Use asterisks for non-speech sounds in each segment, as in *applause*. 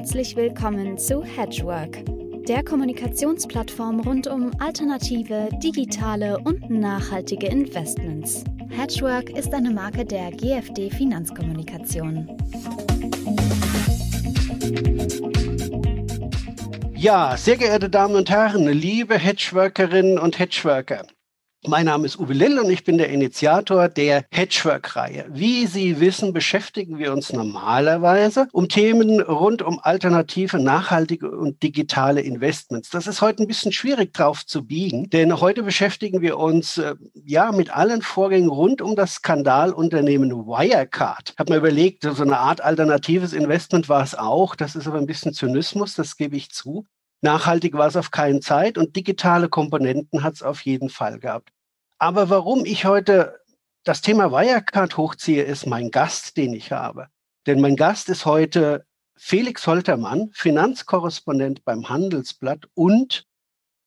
Herzlich willkommen zu Hedgework, der Kommunikationsplattform rund um alternative, digitale und nachhaltige Investments. Hedgework ist eine Marke der GFD Finanzkommunikation. Ja, sehr geehrte Damen und Herren, liebe Hedgeworkerinnen und Hedgeworker. Mein Name ist Uwe Lill und ich bin der Initiator der Hedgework-Reihe. Wie Sie wissen, beschäftigen wir uns normalerweise um Themen rund um alternative, nachhaltige und digitale Investments. Das ist heute ein bisschen schwierig drauf zu biegen, denn heute beschäftigen wir uns äh, ja mit allen Vorgängen rund um das Skandalunternehmen Wirecard. Ich habe mir überlegt, so eine Art alternatives Investment war es auch. Das ist aber ein bisschen Zynismus, das gebe ich zu. Nachhaltig war es auf keinen Zeit und digitale Komponenten hat es auf jeden Fall gehabt. Aber warum ich heute das Thema Wirecard hochziehe, ist mein Gast, den ich habe. Denn mein Gast ist heute Felix Holtermann, Finanzkorrespondent beim Handelsblatt und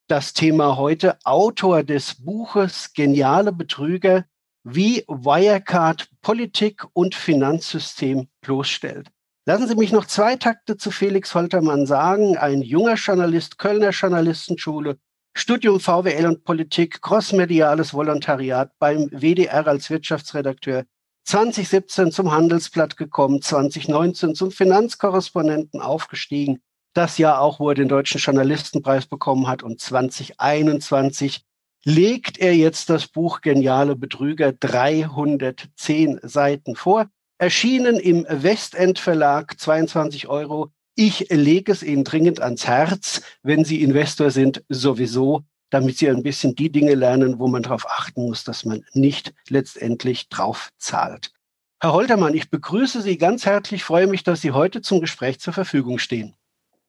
das Thema heute Autor des Buches Geniale Betrüger, wie Wirecard Politik und Finanzsystem bloßstellt. Lassen Sie mich noch zwei Takte zu Felix Holtermann sagen. Ein junger Journalist, Kölner Journalistenschule, Studium VWL und Politik, crossmediales Volontariat beim WDR als Wirtschaftsredakteur, 2017 zum Handelsblatt gekommen, 2019 zum Finanzkorrespondenten aufgestiegen, das Jahr auch, wo er den Deutschen Journalistenpreis bekommen hat und 2021 legt er jetzt das Buch Geniale Betrüger 310 Seiten vor. Erschienen im Westend Verlag, 22 Euro. Ich lege es Ihnen dringend ans Herz, wenn Sie Investor sind, sowieso, damit Sie ein bisschen die Dinge lernen, wo man darauf achten muss, dass man nicht letztendlich drauf zahlt. Herr Holtermann, ich begrüße Sie ganz herzlich, freue mich, dass Sie heute zum Gespräch zur Verfügung stehen.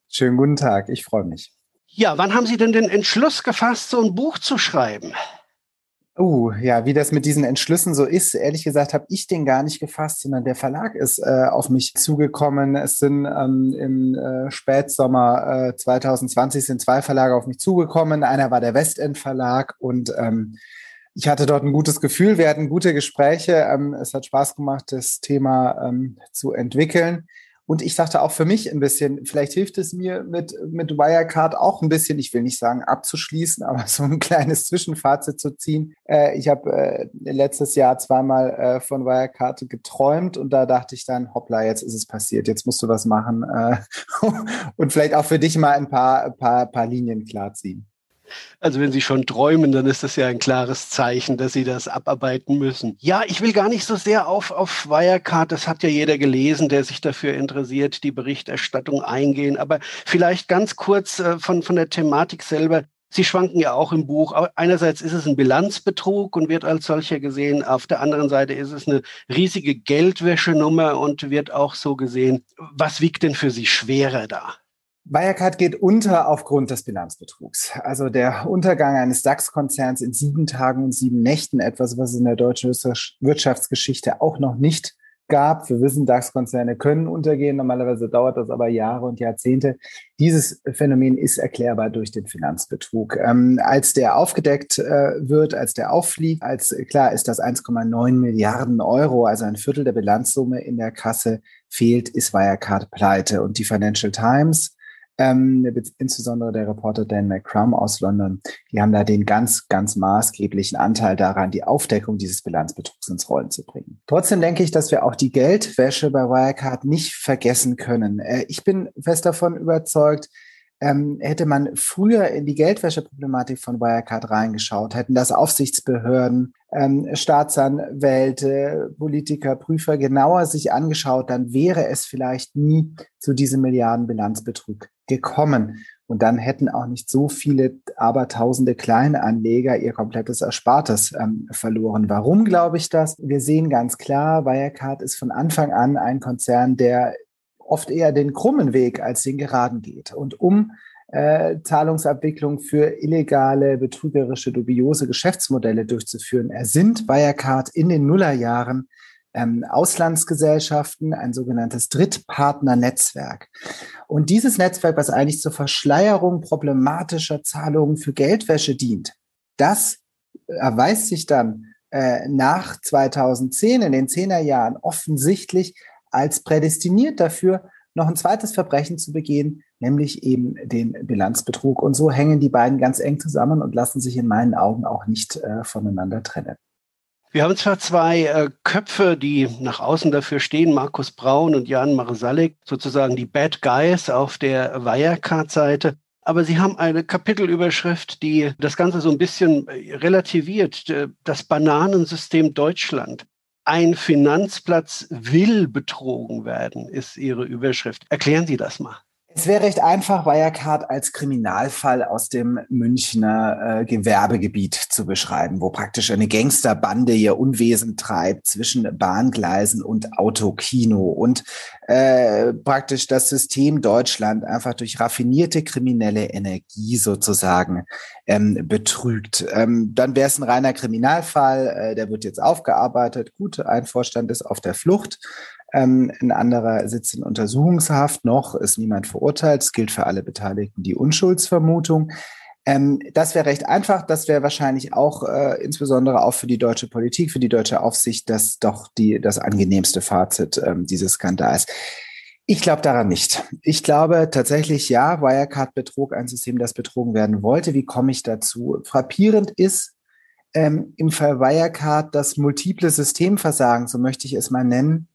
Schönen guten Tag, ich freue mich. Ja, wann haben Sie denn den Entschluss gefasst, so ein Buch zu schreiben? Uh, ja, wie das mit diesen Entschlüssen so ist, ehrlich gesagt, habe ich den gar nicht gefasst, sondern der Verlag ist äh, auf mich zugekommen. Es sind ähm, im äh, Spätsommer äh, 2020 sind zwei Verlage auf mich zugekommen. Einer war der Westend Verlag und ähm, ich hatte dort ein gutes Gefühl. Wir hatten gute Gespräche. Ähm, es hat Spaß gemacht, das Thema ähm, zu entwickeln. Und ich dachte auch für mich ein bisschen, vielleicht hilft es mir mit, mit Wirecard auch ein bisschen, ich will nicht sagen abzuschließen, aber *laughs* so ein kleines Zwischenfazit zu ziehen. Äh, ich habe äh, letztes Jahr zweimal äh, von Wirecard geträumt und da dachte ich dann, hoppla, jetzt ist es passiert, jetzt musst du was machen äh, *laughs* und vielleicht auch für dich mal ein paar, paar, paar Linien klarziehen. Also wenn Sie schon träumen, dann ist das ja ein klares Zeichen, dass Sie das abarbeiten müssen. Ja, ich will gar nicht so sehr auf, auf Wirecard, das hat ja jeder gelesen, der sich dafür interessiert, die Berichterstattung eingehen. Aber vielleicht ganz kurz äh, von, von der Thematik selber. Sie schwanken ja auch im Buch. Einerseits ist es ein Bilanzbetrug und wird als solcher gesehen. Auf der anderen Seite ist es eine riesige Geldwäschenummer und wird auch so gesehen. Was wiegt denn für Sie schwerer da? Wirecard geht unter aufgrund des Bilanzbetrugs. Also der Untergang eines DAX-Konzerns in sieben Tagen und sieben Nächten, etwas, was es in der deutschen Wirtschaftsgeschichte auch noch nicht gab. Wir wissen, DAX-Konzerne können untergehen. Normalerweise dauert das aber Jahre und Jahrzehnte. Dieses Phänomen ist erklärbar durch den Finanzbetrug. Ähm, als der aufgedeckt äh, wird, als der auffliegt, als klar ist, dass 1,9 Milliarden Euro, also ein Viertel der Bilanzsumme in der Kasse fehlt, ist Wirecard pleite. Und die Financial Times ähm, insbesondere der Reporter Dan McCrum aus London, die haben da den ganz, ganz maßgeblichen Anteil daran, die Aufdeckung dieses Bilanzbetrugs ins Rollen zu bringen. Trotzdem denke ich, dass wir auch die Geldwäsche bei Wirecard nicht vergessen können. Äh, ich bin fest davon überzeugt, ähm, hätte man früher in die Geldwäscheproblematik von Wirecard reingeschaut, hätten das Aufsichtsbehörden, ähm, Staatsanwälte, Politiker, Prüfer genauer sich angeschaut, dann wäre es vielleicht nie zu diesem Milliardenbilanzbetrug gekommen. Und dann hätten auch nicht so viele abertausende Kleinanleger ihr komplettes Erspartes ähm, verloren. Warum glaube ich das? Wir sehen ganz klar, Wirecard ist von Anfang an ein Konzern, der oft eher den krummen Weg als den geraden geht. Und um äh, Zahlungsabwicklung für illegale, betrügerische, dubiose Geschäftsmodelle durchzuführen, ersinnt Wirecard in den Nullerjahren ähm, Auslandsgesellschaften, ein sogenanntes Drittpartnernetzwerk. Und dieses Netzwerk, was eigentlich zur Verschleierung problematischer Zahlungen für Geldwäsche dient, das erweist sich dann äh, nach 2010, in den Zehnerjahren, offensichtlich als prädestiniert dafür, noch ein zweites Verbrechen zu begehen, nämlich eben den Bilanzbetrug. Und so hängen die beiden ganz eng zusammen und lassen sich in meinen Augen auch nicht äh, voneinander trennen. Wir haben zwar zwei äh, Köpfe, die nach außen dafür stehen, Markus Braun und Jan Marsalik, sozusagen die Bad Guys auf der Wirecard-Seite. Aber sie haben eine Kapitelüberschrift, die das Ganze so ein bisschen relativiert. Äh, das Bananensystem Deutschland. Ein Finanzplatz will betrogen werden, ist Ihre Überschrift. Erklären Sie das mal. Es wäre recht einfach, Wirecard als Kriminalfall aus dem Münchner äh, Gewerbegebiet zu beschreiben, wo praktisch eine Gangsterbande ihr Unwesen treibt zwischen Bahngleisen und Autokino und äh, praktisch das System Deutschland einfach durch raffinierte kriminelle Energie sozusagen ähm, betrügt. Ähm, dann wäre es ein reiner Kriminalfall, äh, der wird jetzt aufgearbeitet. Gut, ein Vorstand ist auf der Flucht. Ähm, ein anderer sitzt in Untersuchungshaft. Noch ist niemand verurteilt. Es gilt für alle Beteiligten die Unschuldsvermutung. Ähm, das wäre recht einfach. Das wäre wahrscheinlich auch äh, insbesondere auch für die deutsche Politik, für die deutsche Aufsicht, das doch die, das angenehmste Fazit ähm, dieses Skandals. Ich glaube daran nicht. Ich glaube tatsächlich, ja, Wirecard betrug ein System, das betrogen werden wollte. Wie komme ich dazu? Frappierend ist ähm, im Fall Wirecard das multiple Systemversagen, so möchte ich es mal nennen,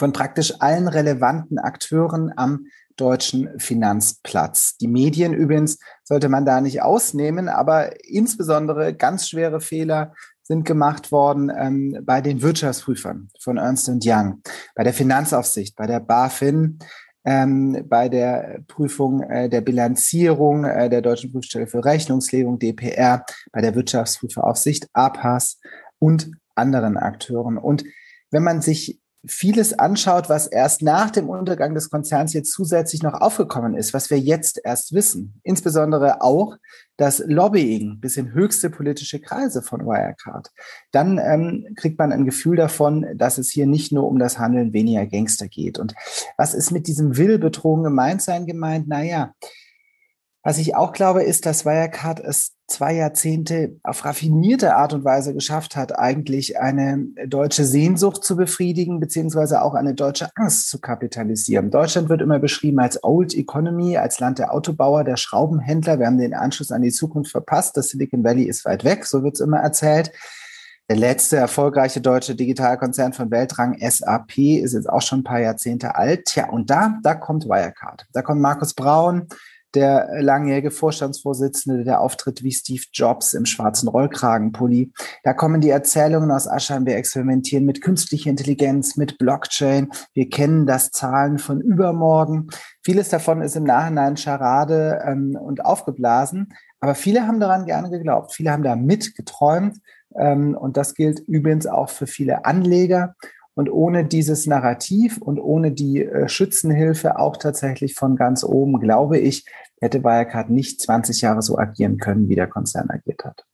von praktisch allen relevanten Akteuren am deutschen Finanzplatz. Die Medien übrigens sollte man da nicht ausnehmen, aber insbesondere ganz schwere Fehler sind gemacht worden ähm, bei den Wirtschaftsprüfern von Ernst Young, bei der Finanzaufsicht, bei der BaFin, ähm, bei der Prüfung äh, der Bilanzierung äh, der Deutschen Prüfstelle für Rechnungslegung, DPR, bei der Wirtschaftsprüferaufsicht, APAS und anderen Akteuren. Und wenn man sich vieles anschaut, was erst nach dem Untergang des Konzerns jetzt zusätzlich noch aufgekommen ist, was wir jetzt erst wissen. Insbesondere auch das Lobbying bis in höchste politische Kreise von Wirecard. Dann ähm, kriegt man ein Gefühl davon, dass es hier nicht nur um das Handeln weniger Gangster geht. Und was ist mit diesem Will betrogen gemeint sein gemeint? Naja, was ich auch glaube, ist, dass Wirecard es zwei Jahrzehnte auf raffinierte Art und Weise geschafft hat, eigentlich eine deutsche Sehnsucht zu befriedigen, beziehungsweise auch eine deutsche Angst zu kapitalisieren. Deutschland wird immer beschrieben als Old Economy, als Land der Autobauer, der Schraubenhändler. Wir haben den Anschluss an die Zukunft verpasst. Das Silicon Valley ist weit weg, so wird es immer erzählt. Der letzte erfolgreiche deutsche Digitalkonzern von Weltrang, SAP, ist jetzt auch schon ein paar Jahrzehnte alt. Tja, und da, da kommt Wirecard. Da kommt Markus Braun, der langjährige Vorstandsvorsitzende, der auftritt wie Steve Jobs im schwarzen Rollkragenpulli. Da kommen die Erzählungen aus Aschheim. Wir experimentieren mit künstlicher Intelligenz, mit Blockchain. Wir kennen das Zahlen von übermorgen. Vieles davon ist im Nachhinein Scharade ähm, und aufgeblasen. Aber viele haben daran gerne geglaubt. Viele haben da mitgeträumt. Ähm, und das gilt übrigens auch für viele Anleger. Und ohne dieses Narrativ und ohne die äh, Schützenhilfe auch tatsächlich von ganz oben, glaube ich, hätte Wirecard nicht 20 Jahre so agieren können, wie der Konzern agiert hat.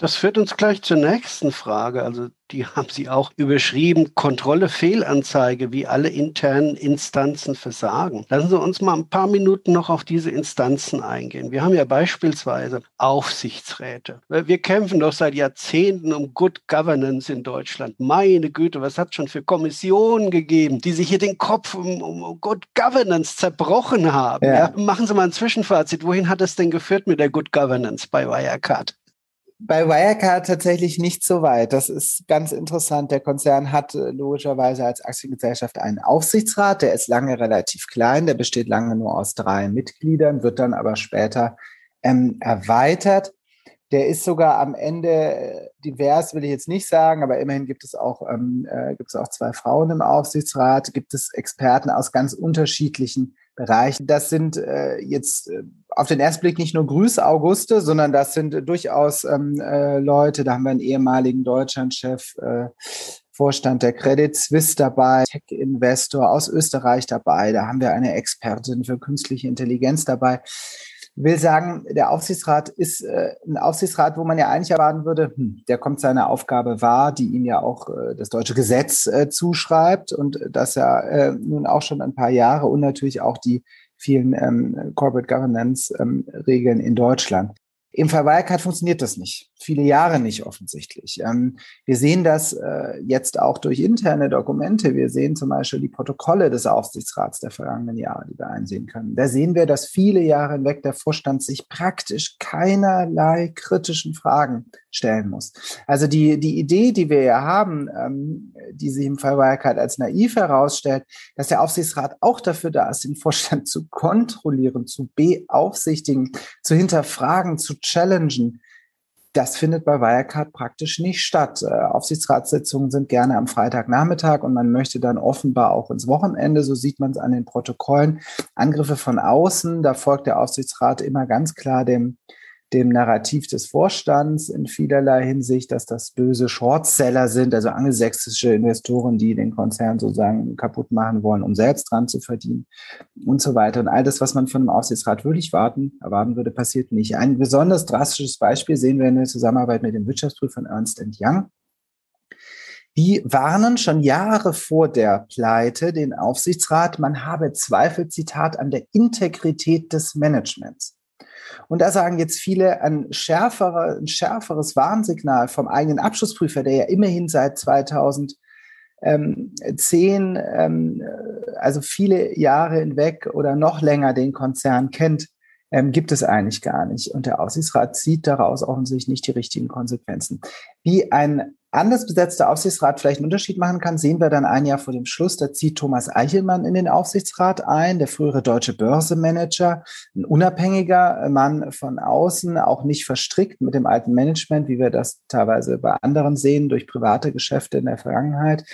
Das führt uns gleich zur nächsten Frage. Also die haben Sie auch überschrieben, Kontrolle, Fehlanzeige, wie alle internen Instanzen versagen. Lassen Sie uns mal ein paar Minuten noch auf diese Instanzen eingehen. Wir haben ja beispielsweise Aufsichtsräte. Wir kämpfen doch seit Jahrzehnten um Good Governance in Deutschland. Meine Güte, was hat schon für Kommissionen gegeben, die sich hier den Kopf um, um Good Governance zerbrochen haben. Ja. Ja, machen Sie mal ein Zwischenfazit. Wohin hat es denn geführt mit der Good Governance bei Wirecard? Bei Wirecard tatsächlich nicht so weit. Das ist ganz interessant. Der Konzern hat äh, logischerweise als Aktiengesellschaft einen Aufsichtsrat, der ist lange relativ klein, der besteht lange nur aus drei Mitgliedern, wird dann aber später ähm, erweitert. Der ist sogar am Ende äh, divers, will ich jetzt nicht sagen, aber immerhin gibt es auch, ähm, äh, gibt es auch zwei Frauen im Aufsichtsrat, gibt es Experten aus ganz unterschiedlichen Bereich. Das sind äh, jetzt äh, auf den ersten Blick nicht nur Grüße Auguste, sondern das sind äh, durchaus ähm, äh, Leute, da haben wir einen ehemaligen Deutschlandchef, äh, Vorstand der Credit Suisse dabei, Tech-Investor aus Österreich dabei, da haben wir eine Expertin für künstliche Intelligenz dabei will sagen, der Aufsichtsrat ist äh, ein Aufsichtsrat, wo man ja eigentlich erwarten würde, hm, der kommt seiner Aufgabe wahr, die ihm ja auch äh, das deutsche Gesetz äh, zuschreibt und das ja äh, nun auch schon ein paar Jahre und natürlich auch die vielen ähm, Corporate Governance ähm, Regeln in Deutschland. Im Fall Wirecard funktioniert das nicht. Viele Jahre nicht offensichtlich. Ähm, wir sehen das äh, jetzt auch durch interne Dokumente. Wir sehen zum Beispiel die Protokolle des Aufsichtsrats der vergangenen Jahre, die wir einsehen können. Da sehen wir, dass viele Jahre hinweg der Vorstand sich praktisch keinerlei kritischen Fragen stellen muss. Also die, die Idee, die wir ja haben, ähm, die sich im Fall Wirecard als naiv herausstellt, dass der Aufsichtsrat auch dafür da ist, den Vorstand zu kontrollieren, zu beaufsichtigen, zu hinterfragen, zu challengen, das findet bei Wirecard praktisch nicht statt. Äh, Aufsichtsratssitzungen sind gerne am Freitagnachmittag und man möchte dann offenbar auch ins Wochenende, so sieht man es an den Protokollen. Angriffe von außen, da folgt der Aufsichtsrat immer ganz klar dem dem Narrativ des Vorstands in vielerlei Hinsicht, dass das böse Shortseller sind, also angelsächsische Investoren, die den Konzern sozusagen kaputt machen wollen, um selbst dran zu verdienen und so weiter. Und all das, was man von einem Aufsichtsrat wirklich warten, erwarten würde, passiert nicht. Ein besonders drastisches Beispiel sehen wir in der Zusammenarbeit mit dem Wirtschaftsprüfer Ernst Young. Die warnen schon Jahre vor der Pleite den Aufsichtsrat, man habe Zweifel, Zitat, an der Integrität des Managements. Und da sagen jetzt viele, ein, schärfere, ein schärferes Warnsignal vom eigenen Abschlussprüfer, der ja immerhin seit 2010, ähm, also viele Jahre hinweg oder noch länger den Konzern kennt, ähm, gibt es eigentlich gar nicht. Und der Aussichtsrat zieht daraus offensichtlich nicht die richtigen Konsequenzen. Wie ein anders besetzter Aufsichtsrat vielleicht einen Unterschied machen kann, sehen wir dann ein Jahr vor dem Schluss. Da zieht Thomas Eichelmann in den Aufsichtsrat ein, der frühere deutsche Börsemanager, ein unabhängiger Mann von außen, auch nicht verstrickt mit dem alten Management, wie wir das teilweise bei anderen sehen, durch private Geschäfte in der Vergangenheit.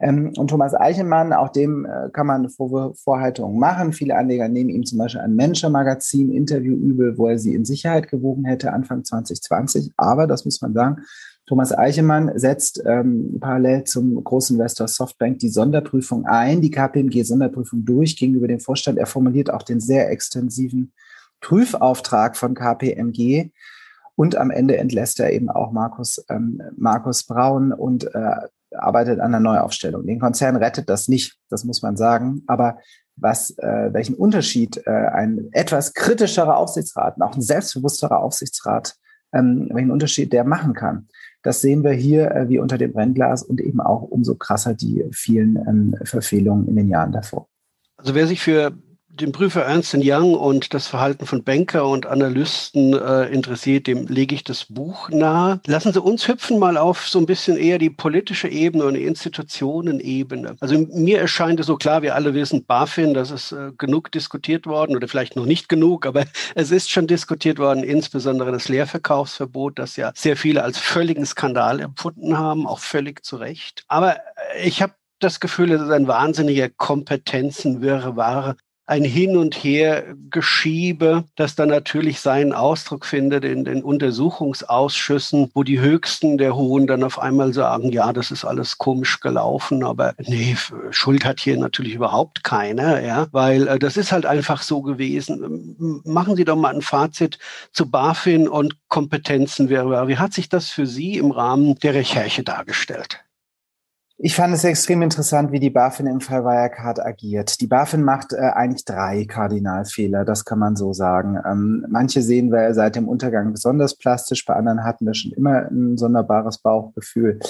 Ähm, und Thomas Eichelmann, auch dem äh, kann man Vorhaltungen machen. Viele Anleger nehmen ihm zum Beispiel ein Manager-Magazin Interview übel, wo er sie in Sicherheit gewogen hätte Anfang 2020. Aber, das muss man sagen, Thomas Eichemann setzt ähm, parallel zum Großinvestor Softbank die Sonderprüfung ein, die KPMG-Sonderprüfung durch gegenüber dem Vorstand. Er formuliert auch den sehr extensiven Prüfauftrag von KPMG. Und am Ende entlässt er eben auch Markus, ähm, Markus Braun und äh, arbeitet an der Neuaufstellung. Den Konzern rettet das nicht, das muss man sagen. Aber was, äh, welchen Unterschied äh, ein etwas kritischerer Aufsichtsrat, auch ein selbstbewussterer Aufsichtsrat, ähm, welchen Unterschied der machen kann. Das sehen wir hier äh, wie unter dem Brennglas und eben auch umso krasser die vielen ähm, Verfehlungen in den Jahren davor. Also wer sich für den Prüfer Ernst Young und das Verhalten von Banker und Analysten äh, interessiert, dem lege ich das Buch nahe. Lassen Sie uns hüpfen mal auf so ein bisschen eher die politische Ebene und die Institutionenebene. Also mir erscheint es so klar, wir alle wissen, BaFin, das ist äh, genug diskutiert worden oder vielleicht noch nicht genug, aber *laughs* es ist schon diskutiert worden, insbesondere das Leerverkaufsverbot, das ja sehr viele als völligen Skandal empfunden haben, auch völlig zu Recht. Aber ich habe das Gefühl, es ist ein wahnsinniger Kompetenzenwirrwarr, ein Hin und Her Geschiebe, das dann natürlich seinen Ausdruck findet in den Untersuchungsausschüssen, wo die Höchsten der Hohen dann auf einmal sagen, ja, das ist alles komisch gelaufen, aber nee, Schuld hat hier natürlich überhaupt keiner, ja, weil äh, das ist halt einfach so gewesen. Machen Sie doch mal ein Fazit zu BaFin und Kompetenzen. Wie hat sich das für Sie im Rahmen der Recherche dargestellt? Ich fand es extrem interessant, wie die BaFin im Fall Wirecard agiert. Die BaFin macht äh, eigentlich drei Kardinalfehler, das kann man so sagen. Ähm, manche sehen wir seit dem Untergang besonders plastisch, bei anderen hatten wir schon immer ein sonderbares Bauchgefühl.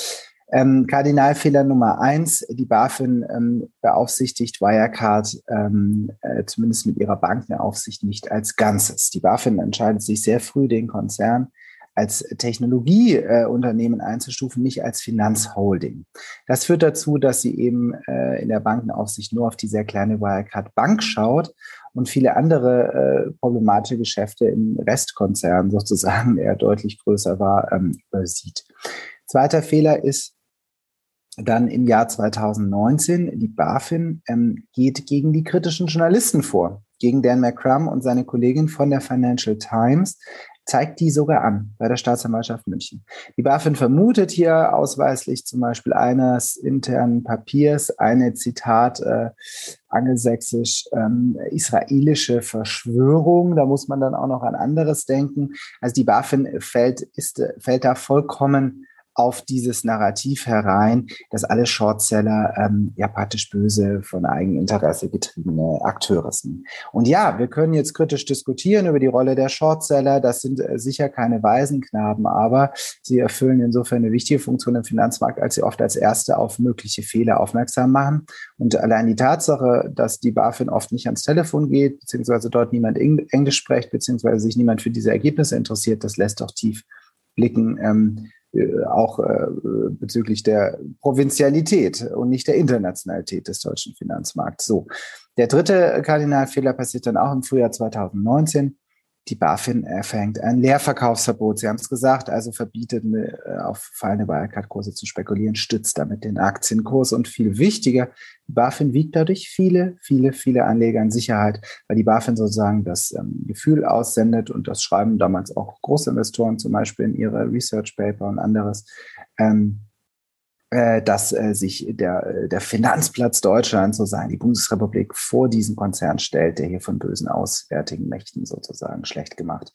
Ähm, Kardinalfehler Nummer eins, die BaFin ähm, beaufsichtigt Wirecard ähm, äh, zumindest mit ihrer Bankenaufsicht nicht als Ganzes. Die BaFin entscheidet sich sehr früh, den Konzern als Technologieunternehmen äh, einzustufen, nicht als Finanzholding. Das führt dazu, dass sie eben äh, in der Bankenaufsicht nur auf die sehr kleine Wirecard Bank schaut und viele andere äh, problematische Geschäfte im Restkonzern sozusagen, der deutlich größer war, ähm, übersieht. Zweiter Fehler ist, dann im Jahr 2019, die BaFin ähm, geht gegen die kritischen Journalisten vor, gegen Dan McCrum und seine Kollegin von der Financial Times, zeigt die sogar an bei der Staatsanwaltschaft München. Die BaFin vermutet hier ausweislich zum Beispiel eines internen Papiers eine Zitat äh, angelsächsisch ähm, israelische Verschwörung. Da muss man dann auch noch an anderes denken. Also die BaFin fällt, ist, fällt da vollkommen auf dieses Narrativ herein, dass alle Shortseller ähm, ja praktisch böse von Eigeninteresse getriebene Akteure sind. Und ja, wir können jetzt kritisch diskutieren über die Rolle der Shortseller. Das sind äh, sicher keine Waisenknaben, aber sie erfüllen insofern eine wichtige Funktion im Finanzmarkt, als sie oft als Erste auf mögliche Fehler aufmerksam machen. Und allein die Tatsache, dass die BaFin oft nicht ans Telefon geht, beziehungsweise dort niemand Englisch spricht, beziehungsweise sich niemand für diese Ergebnisse interessiert, das lässt doch tief blicken, ähm, äh, auch äh, bezüglich der Provinzialität und nicht der Internationalität des deutschen Finanzmarkts. So. Der dritte Kardinalfehler passiert dann auch im Frühjahr 2019 die BaFin erfängt ein Leerverkaufsverbot. Sie haben es gesagt, also verbietet äh, auf fallende Wirecard-Kurse zu spekulieren, stützt damit den Aktienkurs und viel wichtiger, die BaFin wiegt dadurch viele, viele, viele Anleger in Sicherheit, weil die BaFin sozusagen das ähm, Gefühl aussendet und das schreiben damals auch Großinvestoren zum Beispiel in ihre Research Paper und anderes. Ähm, äh, dass äh, sich der, äh, der Finanzplatz Deutschland, so sagen die Bundesrepublik, vor diesen Konzern stellt, der hier von bösen auswärtigen Mächten sozusagen schlecht gemacht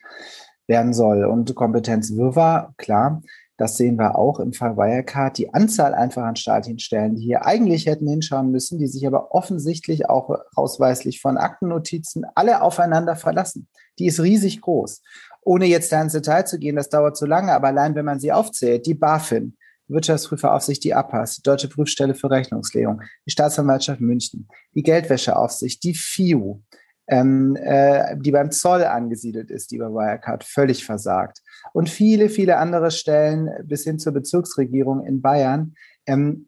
werden soll. Und Kompetenzwirrwarr, klar, das sehen wir auch im Fall Wirecard. Die Anzahl einfach an staatlichen Stellen, die hier eigentlich hätten hinschauen müssen, die sich aber offensichtlich auch ausweislich von Aktennotizen alle aufeinander verlassen. Die ist riesig groß. Ohne jetzt da ins Detail zu gehen, das dauert zu lange, aber allein wenn man sie aufzählt, die BaFin, Wirtschaftsprüferaufsicht, die APAS, die Deutsche Prüfstelle für Rechnungslegung, die Staatsanwaltschaft München, die Geldwäscheaufsicht, die FIU, ähm, äh, die beim Zoll angesiedelt ist, die bei Wirecard völlig versagt. Und viele, viele andere Stellen bis hin zur Bezirksregierung in Bayern. Ähm,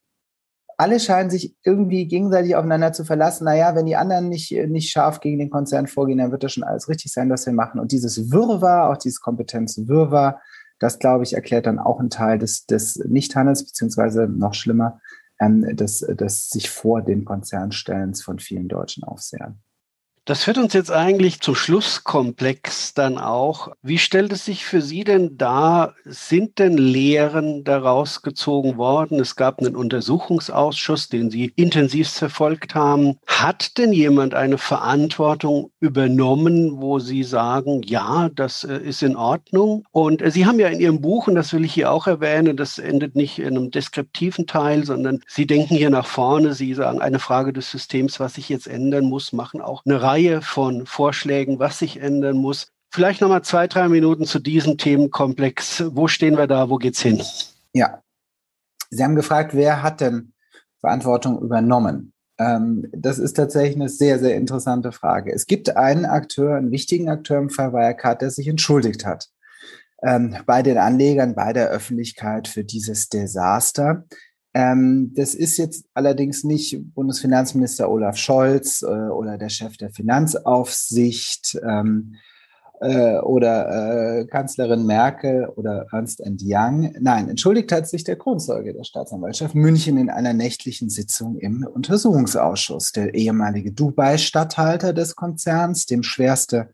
alle scheinen sich irgendwie gegenseitig aufeinander zu verlassen. Naja, wenn die anderen nicht, nicht scharf gegen den Konzern vorgehen, dann wird das schon alles richtig sein, was wir machen. Und dieses Wirrwarr, auch dieses Kompetenzwirrwarr, das, glaube ich, erklärt dann auch einen Teil des, des Nichthandels, beziehungsweise noch schlimmer, ähm, des, des sich vor den Konzernstellens von vielen deutschen Aufsehern. Das führt uns jetzt eigentlich zum Schlusskomplex dann auch. Wie stellt es sich für Sie denn dar? Sind denn Lehren daraus gezogen worden? Es gab einen Untersuchungsausschuss, den Sie intensiv verfolgt haben. Hat denn jemand eine Verantwortung übernommen, wo Sie sagen, ja, das äh, ist in Ordnung? Und äh, Sie haben ja in Ihrem Buch, und das will ich hier auch erwähnen, das endet nicht in einem deskriptiven Teil, sondern Sie denken hier nach vorne. Sie sagen, eine Frage des Systems, was sich jetzt ändern muss, machen auch eine Reihe Reihe von Vorschlägen, was sich ändern muss. Vielleicht noch mal zwei, drei Minuten zu diesem Themenkomplex. Wo stehen wir da? Wo geht's hin? Ja. Sie haben gefragt, wer hat denn Verantwortung übernommen? Ähm, das ist tatsächlich eine sehr, sehr interessante Frage. Es gibt einen Akteur, einen wichtigen Akteur im Fall Wirecard, der sich entschuldigt hat ähm, bei den Anlegern, bei der Öffentlichkeit für dieses Desaster. Ähm, das ist jetzt allerdings nicht Bundesfinanzminister Olaf Scholz äh, oder der Chef der Finanzaufsicht ähm, äh, oder äh, Kanzlerin Merkel oder Ernst Young. Nein, entschuldigt hat sich der Kronzeuge der Staatsanwaltschaft München in einer nächtlichen Sitzung im Untersuchungsausschuss. Der ehemalige Dubai-Statthalter des Konzerns, dem schwerste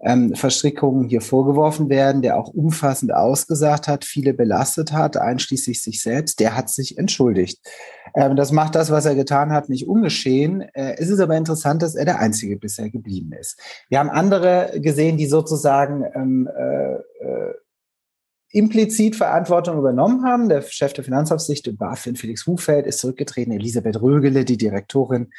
ähm, Verstrickungen hier vorgeworfen werden, der auch umfassend ausgesagt hat, viele belastet hat, einschließlich sich selbst, der hat sich entschuldigt. Ähm, das macht das, was er getan hat, nicht ungeschehen. Äh, es ist aber interessant, dass er der Einzige bisher geblieben ist. Wir haben andere gesehen, die sozusagen ähm, äh, äh, implizit Verantwortung übernommen haben. Der Chef der Finanzaufsicht, BaFin Felix Hufeld, ist zurückgetreten. Elisabeth Rögele, die Direktorin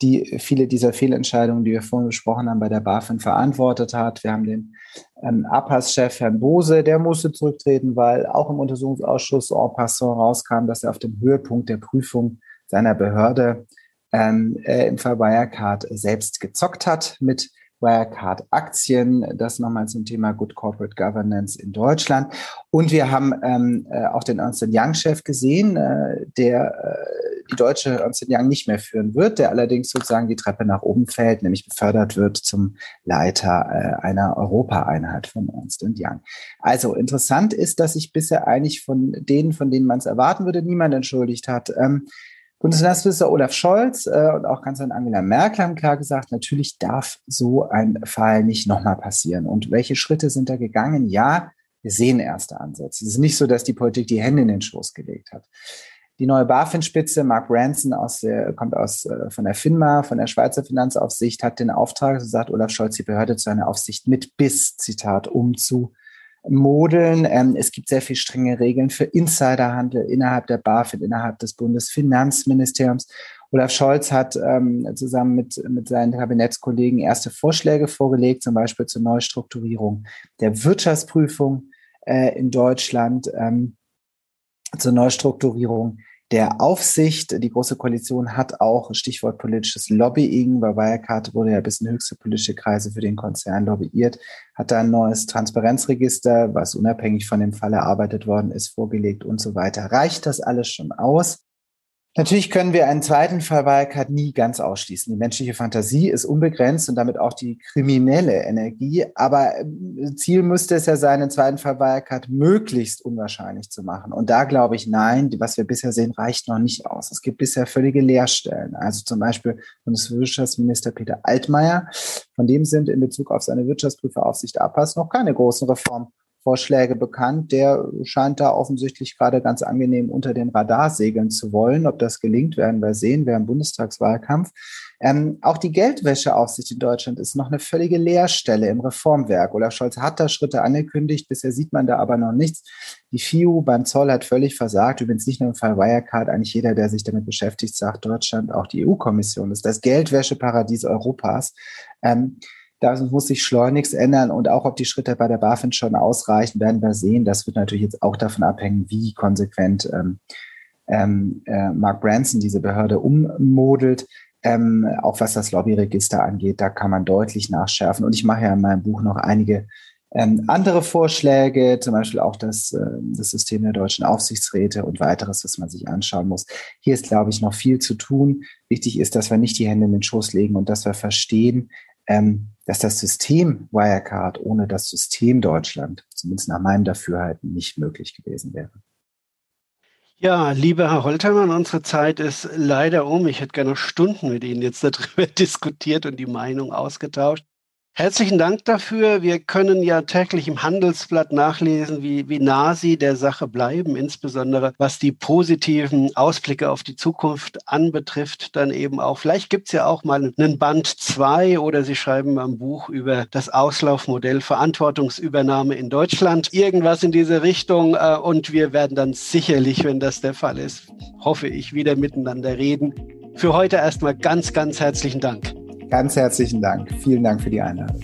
die viele dieser Fehlentscheidungen, die wir vorhin besprochen haben, bei der BaFin verantwortet hat. Wir haben den ähm, APAS-Chef Herrn Bose, der musste zurücktreten, weil auch im Untersuchungsausschuss en passant rauskam, dass er auf dem Höhepunkt der Prüfung seiner Behörde ähm, äh, im Fall Wirecard selbst gezockt hat mit Wirecard-Aktien. Das nochmal zum Thema Good Corporate Governance in Deutschland. Und wir haben ähm, äh, auch den Ernst Young-Chef gesehen, äh, der äh, die deutsche Ernst Young nicht mehr führen wird, der allerdings sozusagen die Treppe nach oben fällt, nämlich befördert wird zum Leiter äh, einer Europaeinheit von Ernst Young. Also interessant ist, dass sich bisher eigentlich von denen, von denen man es erwarten würde, niemand entschuldigt hat. Ähm, Bundesfinanzminister Olaf Scholz äh, und auch Kanzlerin Angela Merkel haben klar gesagt, natürlich darf so ein Fall nicht nochmal passieren. Und welche Schritte sind da gegangen? Ja, wir sehen erste Ansätze. Es ist nicht so, dass die Politik die Hände in den Schoß gelegt hat. Die neue BaFin-Spitze, Mark Branson, aus der, kommt aus, äh, von der FINMA, von der Schweizer Finanzaufsicht, hat den Auftrag, so sagt Olaf Scholz, die Behörde zu einer Aufsicht mit bis, Zitat, um zu modeln. Ähm, es gibt sehr viel strenge Regeln für Insiderhandel innerhalb der BaFin, innerhalb des Bundesfinanzministeriums. Olaf Scholz hat ähm, zusammen mit, mit seinen Kabinettskollegen erste Vorschläge vorgelegt, zum Beispiel zur Neustrukturierung der Wirtschaftsprüfung äh, in Deutschland, ähm, zur Neustrukturierung der Aufsicht. Die Große Koalition hat auch Stichwort politisches Lobbying. Bei Wirecard wurde ja bis in höchste politische Kreise für den Konzern lobbyiert, hat da ein neues Transparenzregister, was unabhängig von dem Fall erarbeitet worden ist, vorgelegt und so weiter. Reicht das alles schon aus? Natürlich können wir einen zweiten Fall Wirecard nie ganz ausschließen. Die menschliche Fantasie ist unbegrenzt und damit auch die kriminelle Energie. Aber ähm, Ziel müsste es ja sein, einen zweiten Fall Wirecard möglichst unwahrscheinlich zu machen. Und da glaube ich, nein, was wir bisher sehen, reicht noch nicht aus. Es gibt bisher völlige Leerstellen. Also zum Beispiel Bundeswirtschaftsminister Peter Altmaier. Von dem sind in Bezug auf seine Wirtschaftsprüferaufsicht APAS noch keine großen Reformen Vorschläge bekannt. Der scheint da offensichtlich gerade ganz angenehm unter den Radar segeln zu wollen. Ob das gelingt, werden wir sehen, wir haben Bundestagswahlkampf. Ähm, auch die Geldwäscheaufsicht in Deutschland ist noch eine völlige Leerstelle im Reformwerk. Olaf Scholz hat da Schritte angekündigt, bisher sieht man da aber noch nichts. Die FIU beim Zoll hat völlig versagt. Übrigens nicht nur im Fall Wirecard, eigentlich jeder, der sich damit beschäftigt, sagt Deutschland, auch die EU-Kommission ist das Geldwäscheparadies Europas. Ähm, da muss sich schleunigst ändern und auch ob die Schritte bei der BaFin schon ausreichen, werden wir sehen. Das wird natürlich jetzt auch davon abhängen, wie konsequent ähm, ähm, äh, Mark Branson diese Behörde ummodelt. Ähm, auch was das Lobbyregister angeht, da kann man deutlich nachschärfen. Und ich mache ja in meinem Buch noch einige ähm, andere Vorschläge, zum Beispiel auch das, äh, das System der deutschen Aufsichtsräte und weiteres, was man sich anschauen muss. Hier ist, glaube ich, noch viel zu tun. Wichtig ist, dass wir nicht die Hände in den Schoß legen und dass wir verstehen, ähm, dass das System Wirecard ohne das System Deutschland, zumindest nach meinem Dafürhalten, nicht möglich gewesen wäre. Ja, lieber Herr Holtermann, unsere Zeit ist leider um. Ich hätte gerne Stunden mit Ihnen jetzt darüber *laughs* diskutiert und die Meinung ausgetauscht. Herzlichen Dank dafür. Wir können ja täglich im Handelsblatt nachlesen, wie, wie nah Sie der Sache bleiben, insbesondere was die positiven Ausblicke auf die Zukunft anbetrifft. Dann eben auch, vielleicht gibt es ja auch mal einen Band 2 oder Sie schreiben ein Buch über das Auslaufmodell Verantwortungsübernahme in Deutschland. Irgendwas in diese Richtung. Äh, und wir werden dann sicherlich, wenn das der Fall ist, hoffe ich, wieder miteinander reden. Für heute erstmal ganz, ganz herzlichen Dank. Ganz herzlichen Dank. Vielen Dank für die Einladung.